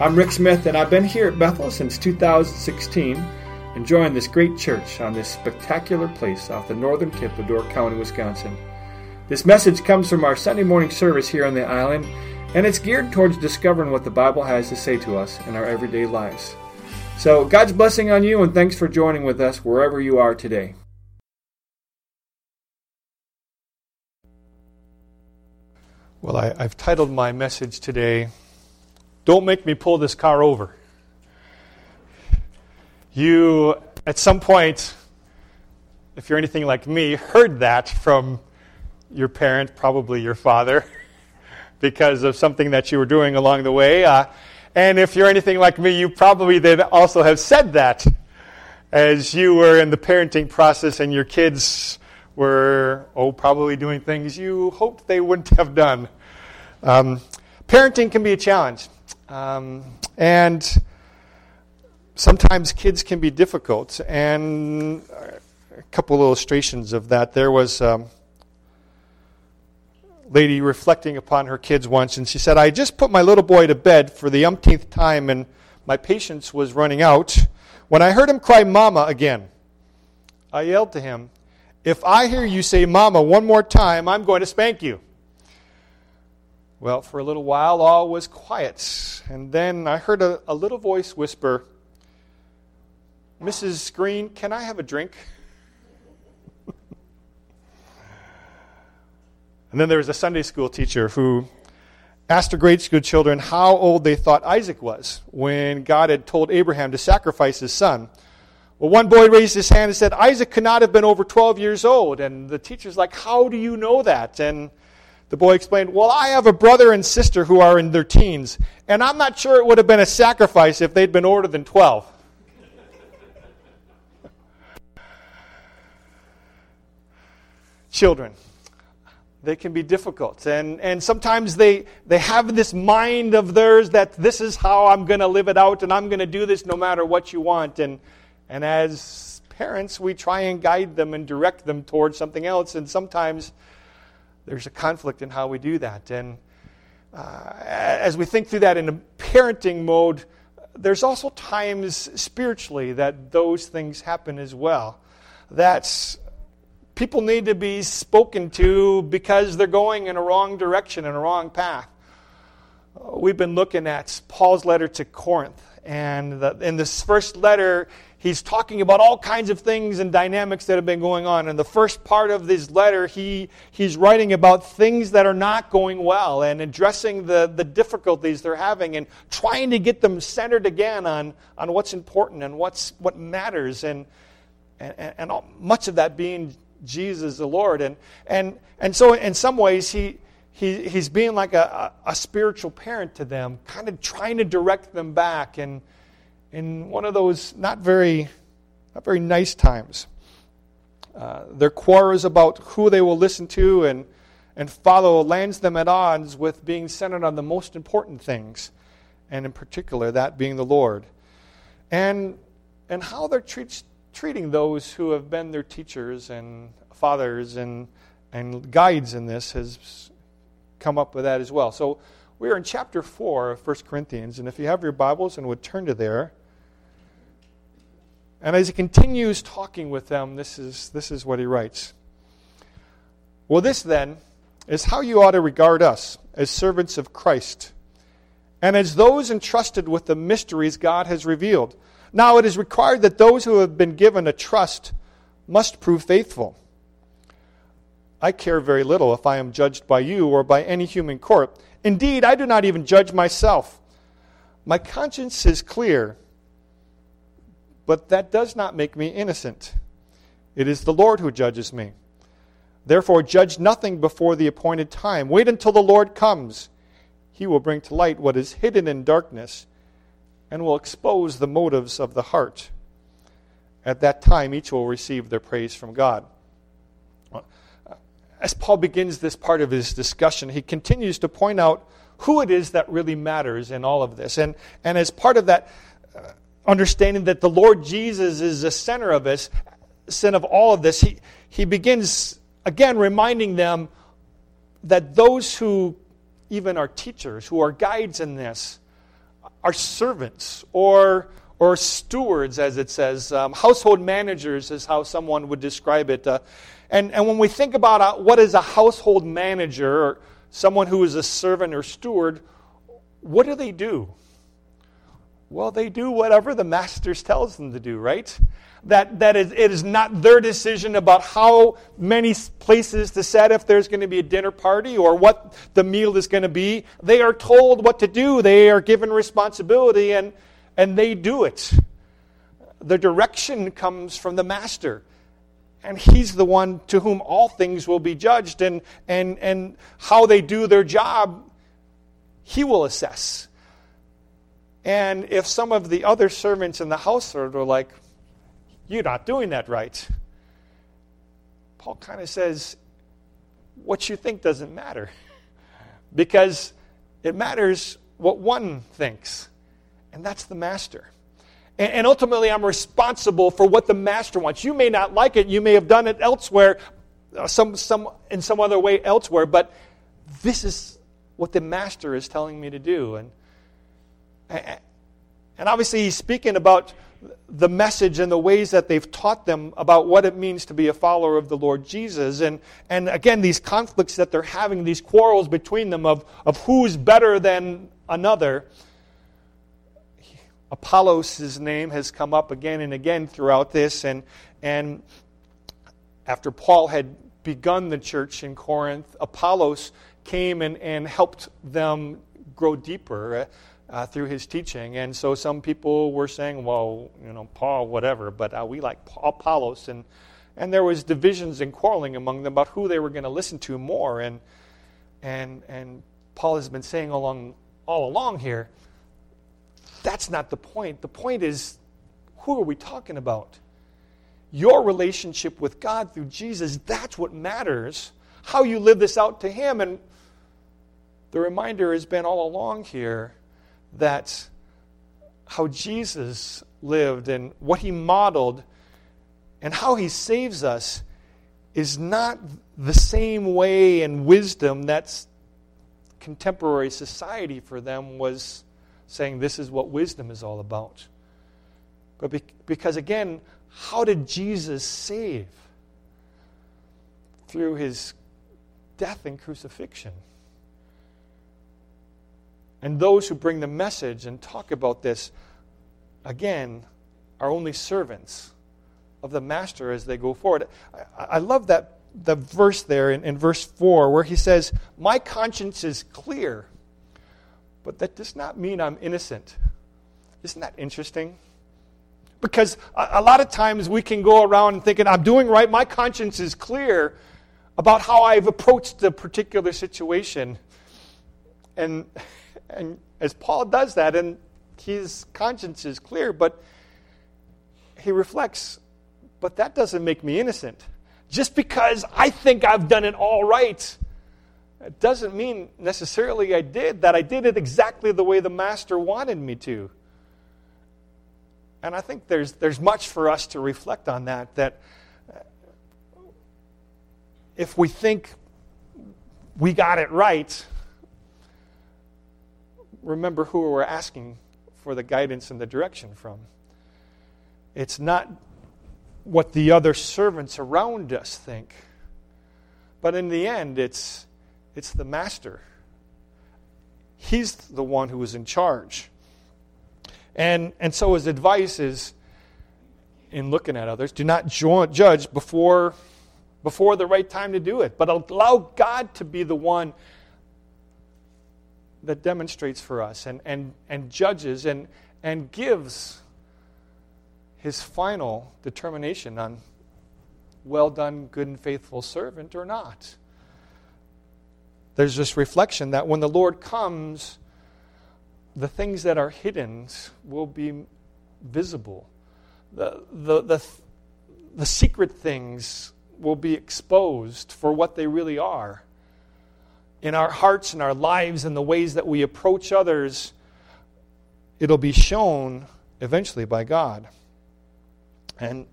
I'm Rick Smith, and I've been here at Bethel since 2016, enjoying this great church on this spectacular place off the northern tip of Door County, Wisconsin. This message comes from our Sunday morning service here on the island, and it's geared towards discovering what the Bible has to say to us in our everyday lives. So, God's blessing on you, and thanks for joining with us wherever you are today. Well, I, have titled my message today, Don't Make Me Pull This Car Over. You, at some point, if you're anything like me, heard that from your parent, probably your father, because of something that you were doing along the way. Uh, and if you're anything like me, you probably then also have said that as you were in the parenting process and your kids were, oh, probably doing things you hoped they wouldn't have done. Um, parenting can be a challenge. Um, and sometimes kids can be difficult. And a couple illustrations of that. There was a lady reflecting upon her kids once, and she said, I just put my little boy to bed for the umpteenth time, and my patience was running out when I heard him cry, Mama, again. I yelled to him, if I hear you say mama one more time, I'm going to spank you. Well, for a little while, all was quiet. And then I heard a, a little voice whisper, Mrs. Green, can I have a drink? and then there was a Sunday school teacher who asked her grade school children how old they thought Isaac was when God had told Abraham to sacrifice his son. Well, one boy raised his hand and said, Isaac could not have been over 12 years old. And the teacher's like, How do you know that? And the boy explained, Well, I have a brother and sister who are in their teens, and I'm not sure it would have been a sacrifice if they'd been older than 12. Children, they can be difficult. And, and sometimes they, they have this mind of theirs that this is how I'm going to live it out, and I'm going to do this no matter what you want. And and as parents, we try and guide them and direct them towards something else. And sometimes there's a conflict in how we do that. And uh, as we think through that in a parenting mode, there's also times spiritually that those things happen as well. That's people need to be spoken to because they're going in a wrong direction, in a wrong path. We've been looking at Paul's letter to Corinth, and the, in this first letter, he's talking about all kinds of things and dynamics that have been going on. In the first part of this letter, he, he's writing about things that are not going well and addressing the, the difficulties they're having and trying to get them centered again on, on what's important and what's, what matters. And, and, and all, much of that being Jesus the Lord. And, and, and so, in some ways, he, he, he's being like a, a, spiritual parent to them, kind of trying to direct them back. And, in one of those not very, not very nice times. Uh, their quarrels about who they will listen to and, and follow lands them at odds with being centered on the most important things, and in particular, that being the Lord. And, and how they're treat, treating those who have been their teachers and fathers and, and guides in this has come up with that as well. So we are in chapter 4 of 1 Corinthians, and if you have your Bibles and would turn to there, and as he continues talking with them, this is, this is what he writes. Well, this then is how you ought to regard us as servants of Christ and as those entrusted with the mysteries God has revealed. Now, it is required that those who have been given a trust must prove faithful. I care very little if I am judged by you or by any human court. Indeed, I do not even judge myself. My conscience is clear but that does not make me innocent. It is the Lord who judges me. Therefore, judge nothing before the appointed time. Wait until the Lord comes. He will bring to light what is hidden in darkness and will expose the motives of the heart. At that time, each will receive their praise from God. As Paul begins this part of his discussion, he continues to point out who it is that really matters in all of this. And, and as part of that, uh, understanding that the Lord Jesus is the center of this, sin of all of this, he, he begins again reminding them that those who even are teachers, who are guides in this, are servants or, or stewards, as it says. Um, household managers is how someone would describe it. Uh, and, and when we think about uh, what is a household manager or someone who is a servant or steward, what do they do? Well, they do whatever the master tells them to do, right? That, that is, it is not their decision about how many places to set if there's going to be a dinner party or what the meal is going to be. They are told what to do, they are given responsibility, and, and they do it. The direction comes from the master. And he's the one to whom all things will be judged, and, and, and how they do their job, he will assess. And if some of the other servants in the household are like, You're not doing that right, Paul kind of says, What you think doesn't matter. because it matters what one thinks, and that's the master. And, and ultimately, I'm responsible for what the master wants. You may not like it, you may have done it elsewhere, uh, some, some, in some other way elsewhere, but this is what the master is telling me to do. And and obviously, he's speaking about the message and the ways that they've taught them about what it means to be a follower of the Lord Jesus. And, and again, these conflicts that they're having, these quarrels between them of, of who's better than another. Apollos' name has come up again and again throughout this. And, and after Paul had begun the church in Corinth, Apollos came and, and helped them grow deeper uh, through his teaching. And so some people were saying, well, you know, Paul, whatever, but uh, we like Apollos. And, and there was divisions and quarreling among them about who they were going to listen to more. And, and, and Paul has been saying along, all along here, that's not the point. The point is, who are we talking about? Your relationship with God through Jesus, that's what matters. How you live this out to Him. And the reminder has been all along here that how Jesus lived and what he modeled and how he saves us is not the same way and wisdom that's contemporary society for them was saying this is what wisdom is all about. But be- because again, how did Jesus save? Through his death and crucifixion. And those who bring the message and talk about this, again, are only servants of the master as they go forward. I, I love that the verse there in, in verse 4 where he says, My conscience is clear, but that does not mean I'm innocent. Isn't that interesting? Because a, a lot of times we can go around thinking, I'm doing right, my conscience is clear about how I've approached a particular situation. And and as Paul does that, and his conscience is clear, but he reflects, but that doesn't make me innocent. Just because I think I've done it all right, it doesn't mean necessarily I did, that I did it exactly the way the master wanted me to. And I think there's, there's much for us to reflect on that, that if we think we got it right, remember who we're asking for the guidance and the direction from. It's not what the other servants around us think, but in the end, it's, it's the master. He's the one who is in charge. And, and so his advice is in looking at others do not judge before, before the right time to do it, but allow God to be the one that demonstrates for us and, and, and judges and, and gives his final determination on well done, good and faithful servant or not. There's this reflection that when the Lord comes, the things that are hidden will be visible. The, the, the, the secret things will be exposed for what they really are in our hearts and our lives and the ways that we approach others, it'll be shown eventually by God. And,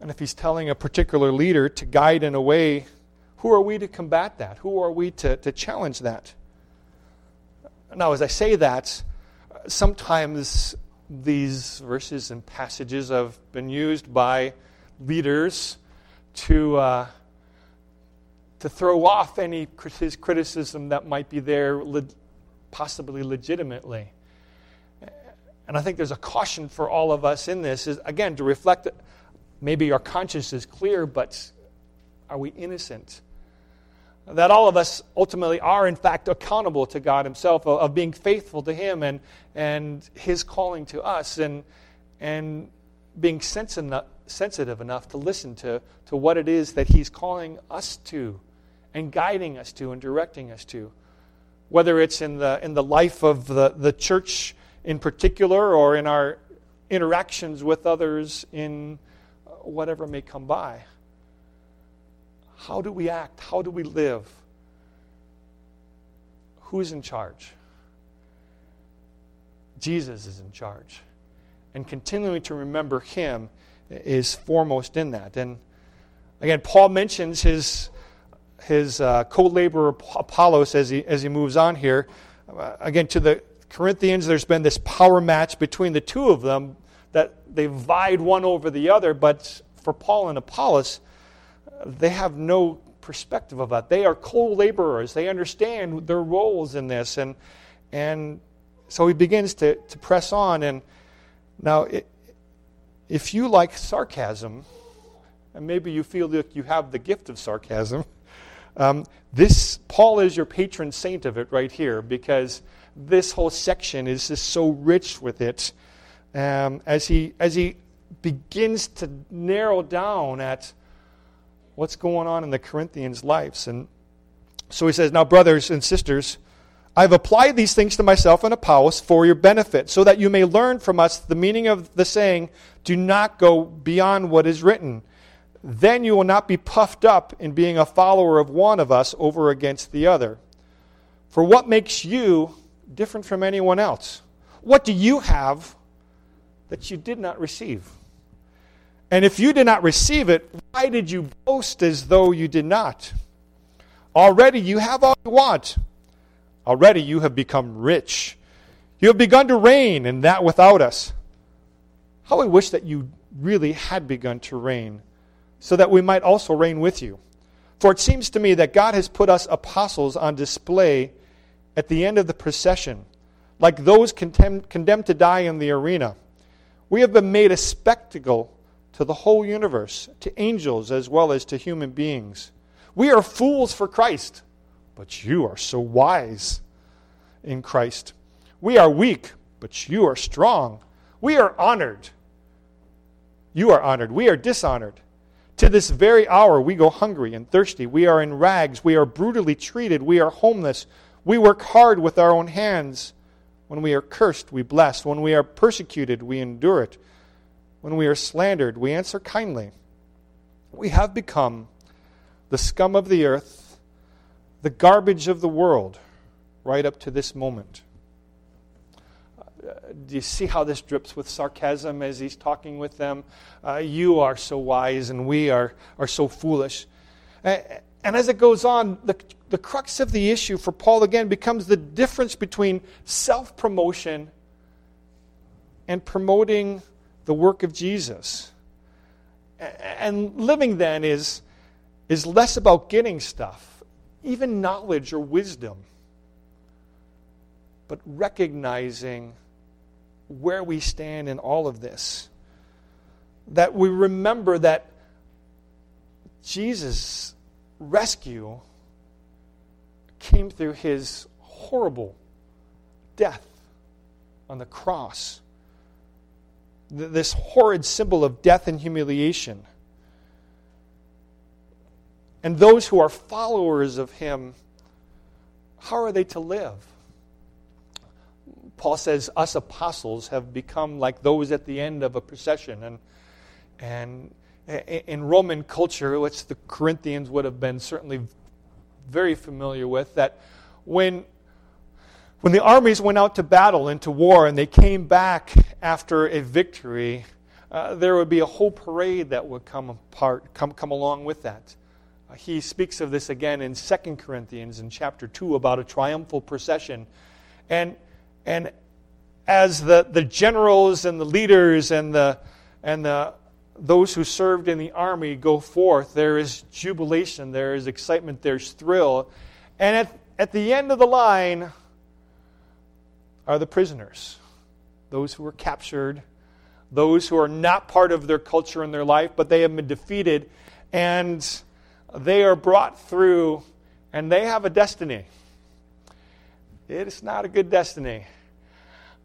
and if He's telling a particular leader to guide in a way, who are we to combat that? Who are we to, to challenge that? Now, as I say that, sometimes these verses and passages have been used by leaders to, uh, to throw off any criticism that might be there, possibly legitimately. And I think there's a caution for all of us in this is again to reflect that maybe our conscience is clear, but are we innocent? That all of us ultimately are, in fact, accountable to God Himself, of, of being faithful to Him and, and His calling to us, and, and being sensitive, sensitive enough to listen to, to what it is that He's calling us to, and guiding us to, and directing us to. Whether it's in the, in the life of the, the church in particular or in our interactions with others in whatever may come by. How do we act? How do we live? Who's in charge? Jesus is in charge. And continuing to remember Him is foremost in that. And again, Paul mentions his, his uh, co laborer Apollos as he, as he moves on here. Uh, again, to the Corinthians, there's been this power match between the two of them that they vied one over the other, but for Paul and Apollos, they have no perspective of that. They are co laborers, they understand their roles in this. And, and so he begins to, to press on. And now, it, if you like sarcasm, and maybe you feel that you have the gift of sarcasm, um, this Paul is your patron saint of it right here because this whole section is just so rich with it um, as he as he begins to narrow down at what's going on in the Corinthians' lives. And so he says, Now, brothers and sisters, I've applied these things to myself and Apollos for your benefit, so that you may learn from us the meaning of the saying, Do not go beyond what is written. Then you will not be puffed up in being a follower of one of us over against the other. For what makes you different from anyone else? What do you have that you did not receive? And if you did not receive it, why did you boast as though you did not? Already you have all you want. Already you have become rich. You have begun to reign, and that without us. How I wish that you really had begun to reign, so that we might also reign with you. For it seems to me that God has put us apostles on display at the end of the procession, like those condemned, condemned to die in the arena. We have been made a spectacle to the whole universe, to angels as well as to human beings. We are fools for Christ, but you are so wise in Christ. We are weak, but you are strong. We are honored. You are honored. We are dishonored. To this very hour, we go hungry and thirsty. We are in rags. We are brutally treated. We are homeless. We work hard with our own hands. When we are cursed, we bless. When we are persecuted, we endure it. When we are slandered, we answer kindly. We have become the scum of the earth, the garbage of the world, right up to this moment. Uh, do you see how this drips with sarcasm as he's talking with them? Uh, you are so wise, and we are, are so foolish. And as it goes on, the, the crux of the issue for Paul again becomes the difference between self promotion and promoting the work of Jesus. And living then is, is less about getting stuff, even knowledge or wisdom, but recognizing where we stand in all of this. That we remember that Jesus' rescue came through his horrible death on the cross this horrid symbol of death and humiliation. And those who are followers of him, how are they to live? Paul says, Us apostles have become like those at the end of a procession. And, and in Roman culture, which the Corinthians would have been certainly very familiar with, that when when the armies went out to battle and to war and they came back after a victory, uh, there would be a whole parade that would come, apart, come, come along with that. Uh, he speaks of this again in 2 Corinthians in chapter 2 about a triumphal procession. And, and as the, the generals and the leaders and the and the those who served in the army go forth, there is jubilation, there is excitement, there's thrill. And at, at the end of the line are the prisoners, those who were captured, those who are not part of their culture and their life, but they have been defeated, and they are brought through, and they have a destiny. It is not a good destiny.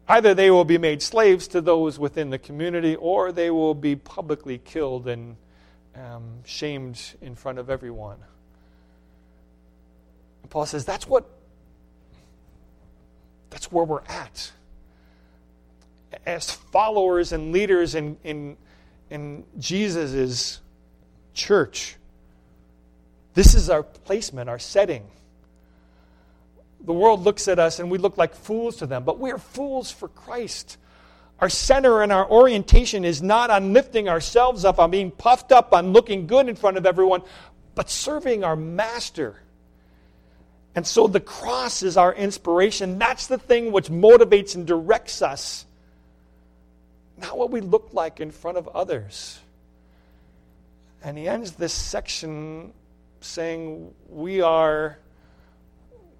Either they will be made slaves to those within the community, or they will be publicly killed and um, shamed in front of everyone. Paul says that's what that's where we're at. As followers and leaders in, in, in Jesus' church, this is our placement, our setting. The world looks at us and we look like fools to them, but we're fools for Christ. Our center and our orientation is not on lifting ourselves up, on being puffed up, on looking good in front of everyone, but serving our Master. And so the cross is our inspiration. That's the thing which motivates and directs us, not what we look like in front of others. And he ends this section saying, We are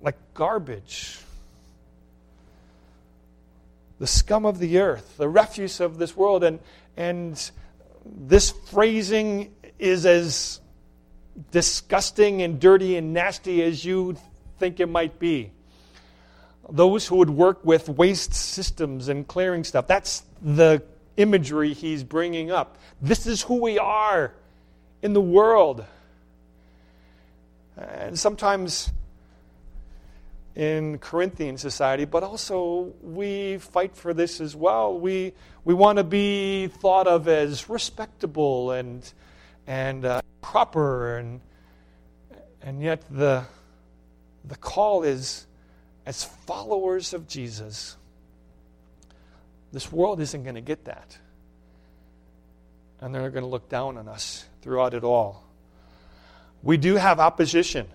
like garbage. The scum of the earth, the refuse of this world. And, and this phrasing is as disgusting and dirty and nasty as you think it might be. Those who would work with waste systems and clearing stuff, that's the imagery he's bringing up. This is who we are in the world. And sometimes in Corinthian society, but also we fight for this as well. We, we want to be thought of as respectable and, and uh, proper, and, and yet the, the call is as followers of Jesus. This world isn't going to get that. And they're going to look down on us throughout it all. We do have opposition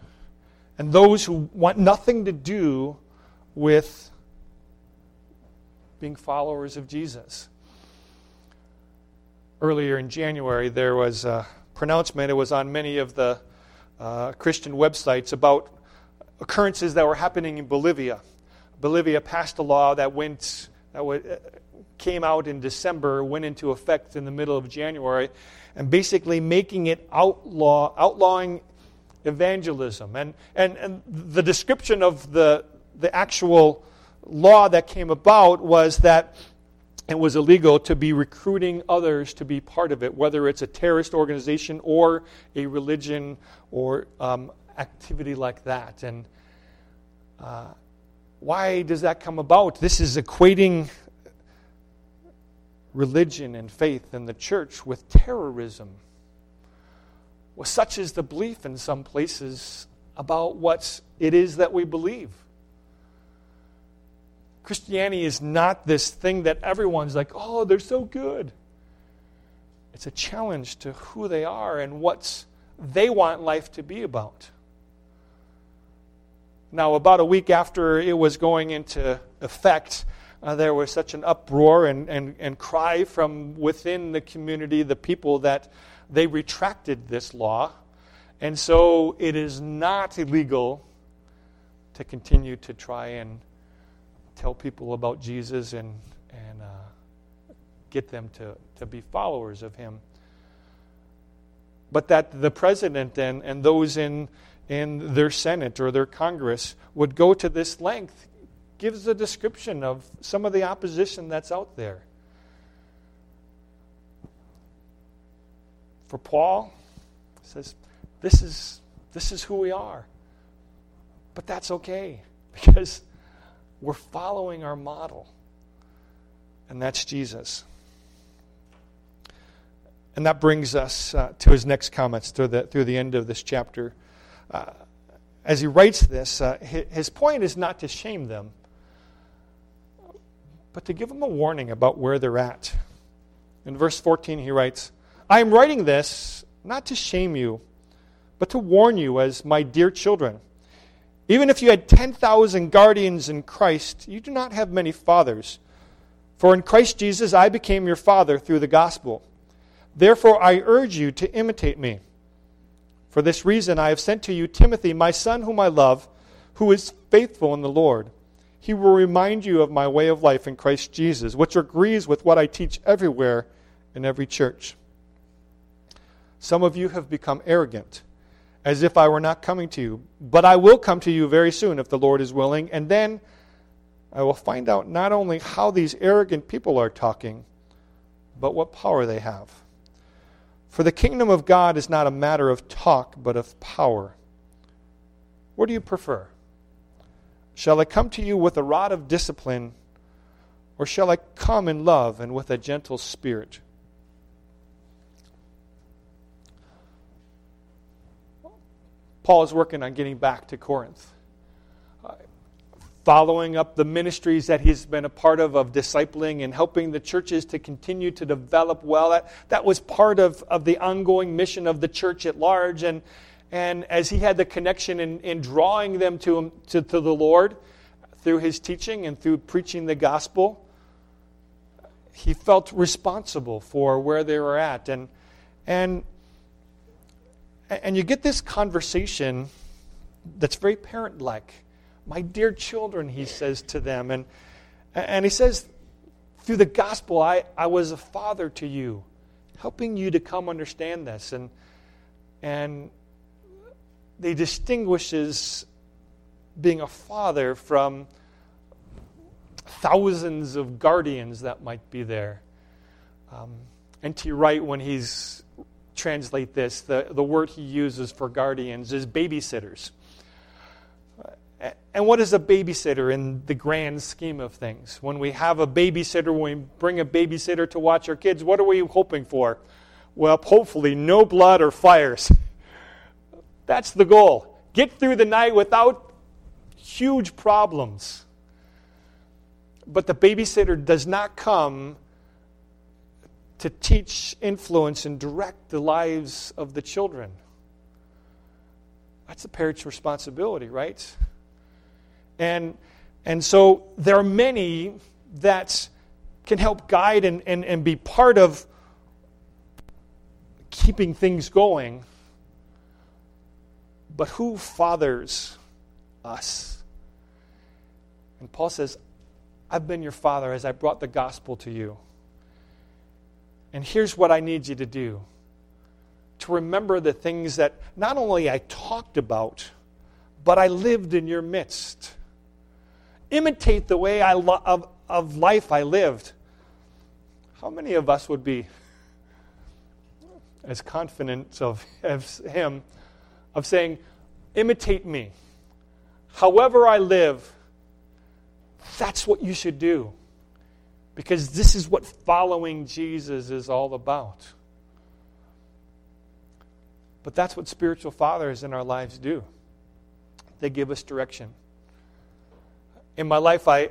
and those who want nothing to do with being followers of Jesus. Earlier in January, there was a pronouncement, it was on many of the uh, Christian websites, about occurrences that were happening in Bolivia. Bolivia passed a law that went that w- came out in December, went into effect in the middle of January, and basically making it outlaw, outlawing evangelism. And, and, and the description of the, the actual law that came about was that it was illegal to be recruiting others to be part of it, whether it's a terrorist organization or a religion or um, activity like that. And uh, why does that come about? This is equating religion and faith and the church with terrorism. Well, such is the belief in some places about what it is that we believe. Christianity is not this thing that everyone's like, oh, they're so good. It's a challenge to who they are and what they want life to be about. Now, about a week after it was going into effect, uh, there was such an uproar and, and, and cry from within the community, the people, that they retracted this law. And so it is not illegal to continue to try and tell people about Jesus and, and uh, get them to, to be followers of him. But that the president and, and those in, in their Senate or their Congress would go to this length gives a description of some of the opposition that's out there. For Paul, says, this is, this is who we are. But that's okay because we're following our model, and that's Jesus. And that brings us uh, to his next comments through the, through the end of this chapter. Uh, as he writes this, uh, his point is not to shame them, but to give them a warning about where they're at. In verse 14, he writes, I am writing this not to shame you, but to warn you as my dear children. Even if you had 10,000 guardians in Christ, you do not have many fathers. For in Christ Jesus I became your father through the gospel. Therefore I urge you to imitate me. For this reason I have sent to you Timothy, my son, whom I love, who is faithful in the Lord. He will remind you of my way of life in Christ Jesus, which agrees with what I teach everywhere in every church. Some of you have become arrogant, as if I were not coming to you. But I will come to you very soon, if the Lord is willing, and then I will find out not only how these arrogant people are talking, but what power they have. For the kingdom of God is not a matter of talk, but of power. What do you prefer? Shall I come to you with a rod of discipline, or shall I come in love and with a gentle spirit? Paul is working on getting back to Corinth following up the ministries that he's been a part of, of discipling and helping the churches to continue to develop well. That, that was part of, of the ongoing mission of the church at large. And, and as he had the connection in, in drawing them to, him, to, to the Lord through his teaching and through preaching the gospel, he felt responsible for where they were at. And, and, and you get this conversation that's very parent like my dear children, he says to them. And, and he says, through the gospel, I, I was a father to you, helping you to come understand this. And, and he distinguishes being a father from thousands of guardians that might be there. Um, N.T. Wright, when he's translate this, the, the word he uses for guardians is babysitters. And what is a babysitter in the grand scheme of things? When we have a babysitter, when we bring a babysitter to watch our kids, what are we hoping for? Well, hopefully, no blood or fires. That's the goal. Get through the night without huge problems. But the babysitter does not come to teach, influence, and direct the lives of the children. That's the parent's responsibility, right? And, and so there are many that can help guide and, and, and be part of keeping things going. But who fathers us? And Paul says, I've been your father as I brought the gospel to you. And here's what I need you to do to remember the things that not only I talked about, but I lived in your midst imitate the way I lo- of, of life I lived, how many of us would be as confident of, of him of saying, imitate me. However I live, that's what you should do. Because this is what following Jesus is all about. But that's what spiritual fathers in our lives do. They give us direction in my life, I,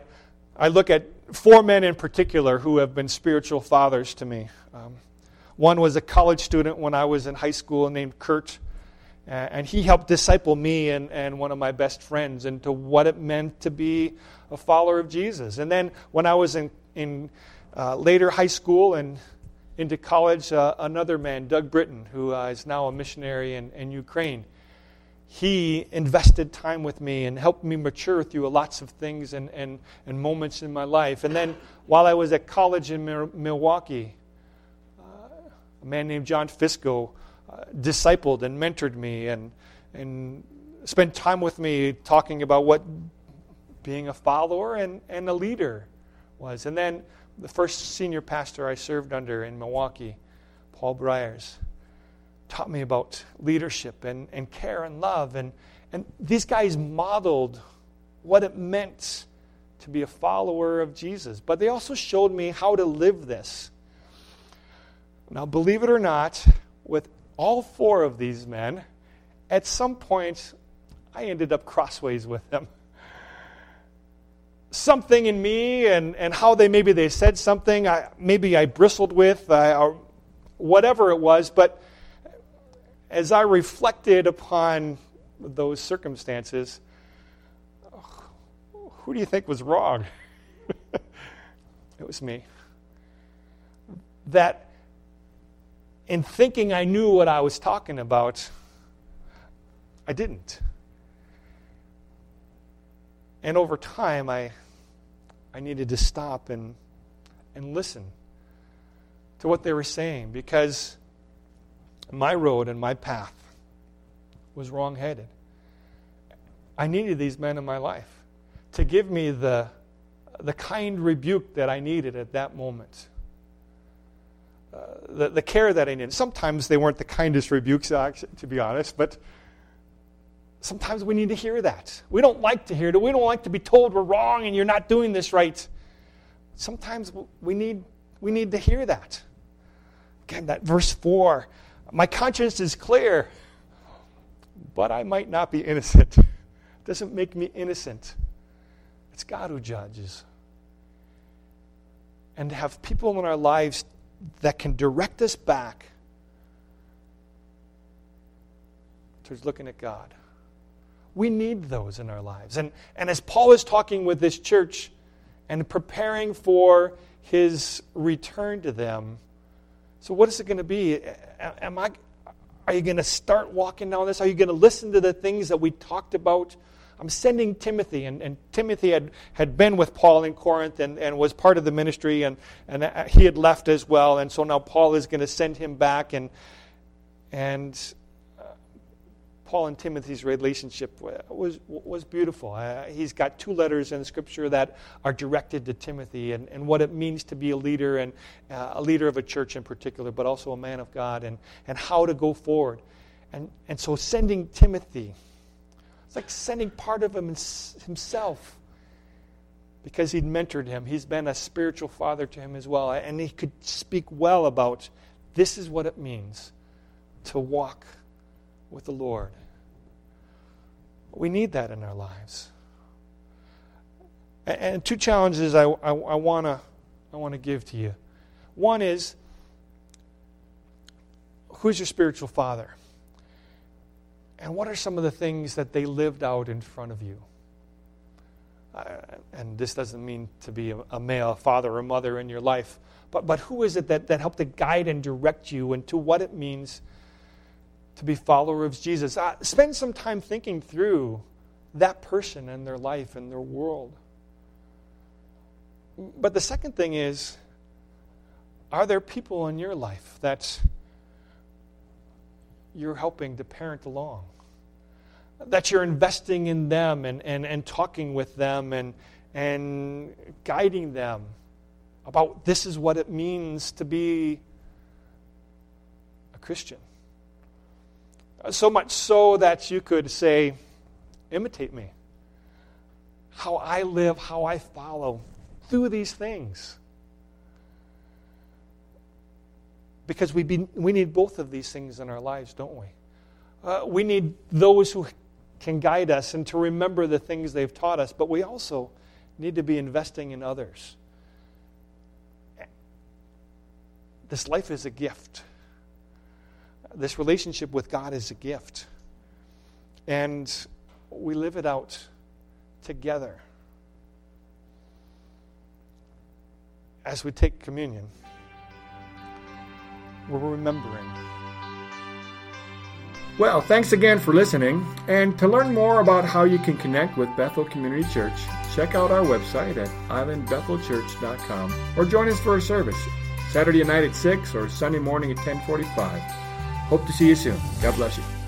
I look at four men in particular who have been spiritual fathers to me. Um, one was a college student when I was in high school named Kurt, and he helped disciple me and, and one of my best friends into what it meant to be a follower of Jesus. And then when I was in, in uh, later high school and into college, uh, another man, Doug Britton, who uh, is now a missionary in, in Ukraine he invested time with me and helped me mature through lots of things and, and, and moments in my life. And then while I was at college in Milwaukee, uh, a man named John Fisco uh, discipled and mentored me and, and spent time with me talking about what being a follower and, and a leader was. And then the first senior pastor I served under in Milwaukee, Paul Briers taught me about leadership and, and care and love. And, and these guys modeled what it meant to be a follower of Jesus. But they also showed me how to live this. Now, believe it or not, with all four of these men, at some point, I ended up crossways with them. Something in me and, and how they maybe they said something, I, maybe I bristled with, uh, or whatever it was, but as I reflected upon those circumstances, who do you think was wrong? it was me, that in thinking I knew what I was talking about, I didn't. And over time, I, I needed to stop and, and listen to what they were saying because my road and my path was wrongheaded. I needed these men in my life to give me the, the kind rebuke that I needed at that moment. Uh, the, the care that I needed. Sometimes they weren't the kindest rebukes, to be honest, but sometimes we need to hear that. We don't like to hear it. We don't like to be told we're wrong and you're not doing this right. Sometimes we need, we need to hear that. Again, that verse 4 My conscience is clear, but I might not be innocent. It doesn't make me innocent. It's God who judges. And to have people in our lives that can direct us back towards looking at God. We need those in our lives. And, and as Paul is talking with this church and preparing for his return to them, so what is it going to be? Am I, are you going to start walking down this? Are you going to listen to the things that we talked about I'm sending Timothy. And, and Timothy had, had been with Paul in Corinth and, and was part of the ministry, and, and uh, he had left as well. And so now Paul is going to send him back. And, and Paul and Timothy's relationship was, was beautiful. Uh, he's got two letters in scripture that are directed to Timothy and, and what it means to be a leader, and uh, a leader of a church in particular, but also a man of God, and, and how to go forward. And, and so sending Timothy it's like sending part of him himself because he'd mentored him. He's been a spiritual father to him as well. And he could speak well about this is what it means to walk with the Lord. We need that in our lives. And two challenges I, I, I want to I wanna give to you. One is who's your spiritual father? And what are some of the things that they lived out in front of you? Uh, and this doesn't mean to be a, a, male father or mother in your life, but, but who is it that, that helped to guide and direct you into what it means to be follower of Jesus? Spend some time thinking through that person and their life and their world. But the second thing is, are there people in your life that you're helping to parent along? that you're investing in them and, and, and talking with them and, and guiding them about this is what it means to be a Christian. So much so that you could say, imitate me. How I live, how I follow through these things. Because we, be, we need both of these things in our lives, don't we? Uh, we need those who can guide us and to remember the things they've taught us, but we also need to be investing in others. This life is a gift. This relationship with God is a gift. And we live it out together. As we take communion, we're remembering. Well, thanks again for listening. And to learn more about how you can connect with Bethel Community Church, check out our website at islandbethelchurch.com or join us for a service Saturday night at 6 or Sunday morning at 1045. Hope to see you soon. God bless you.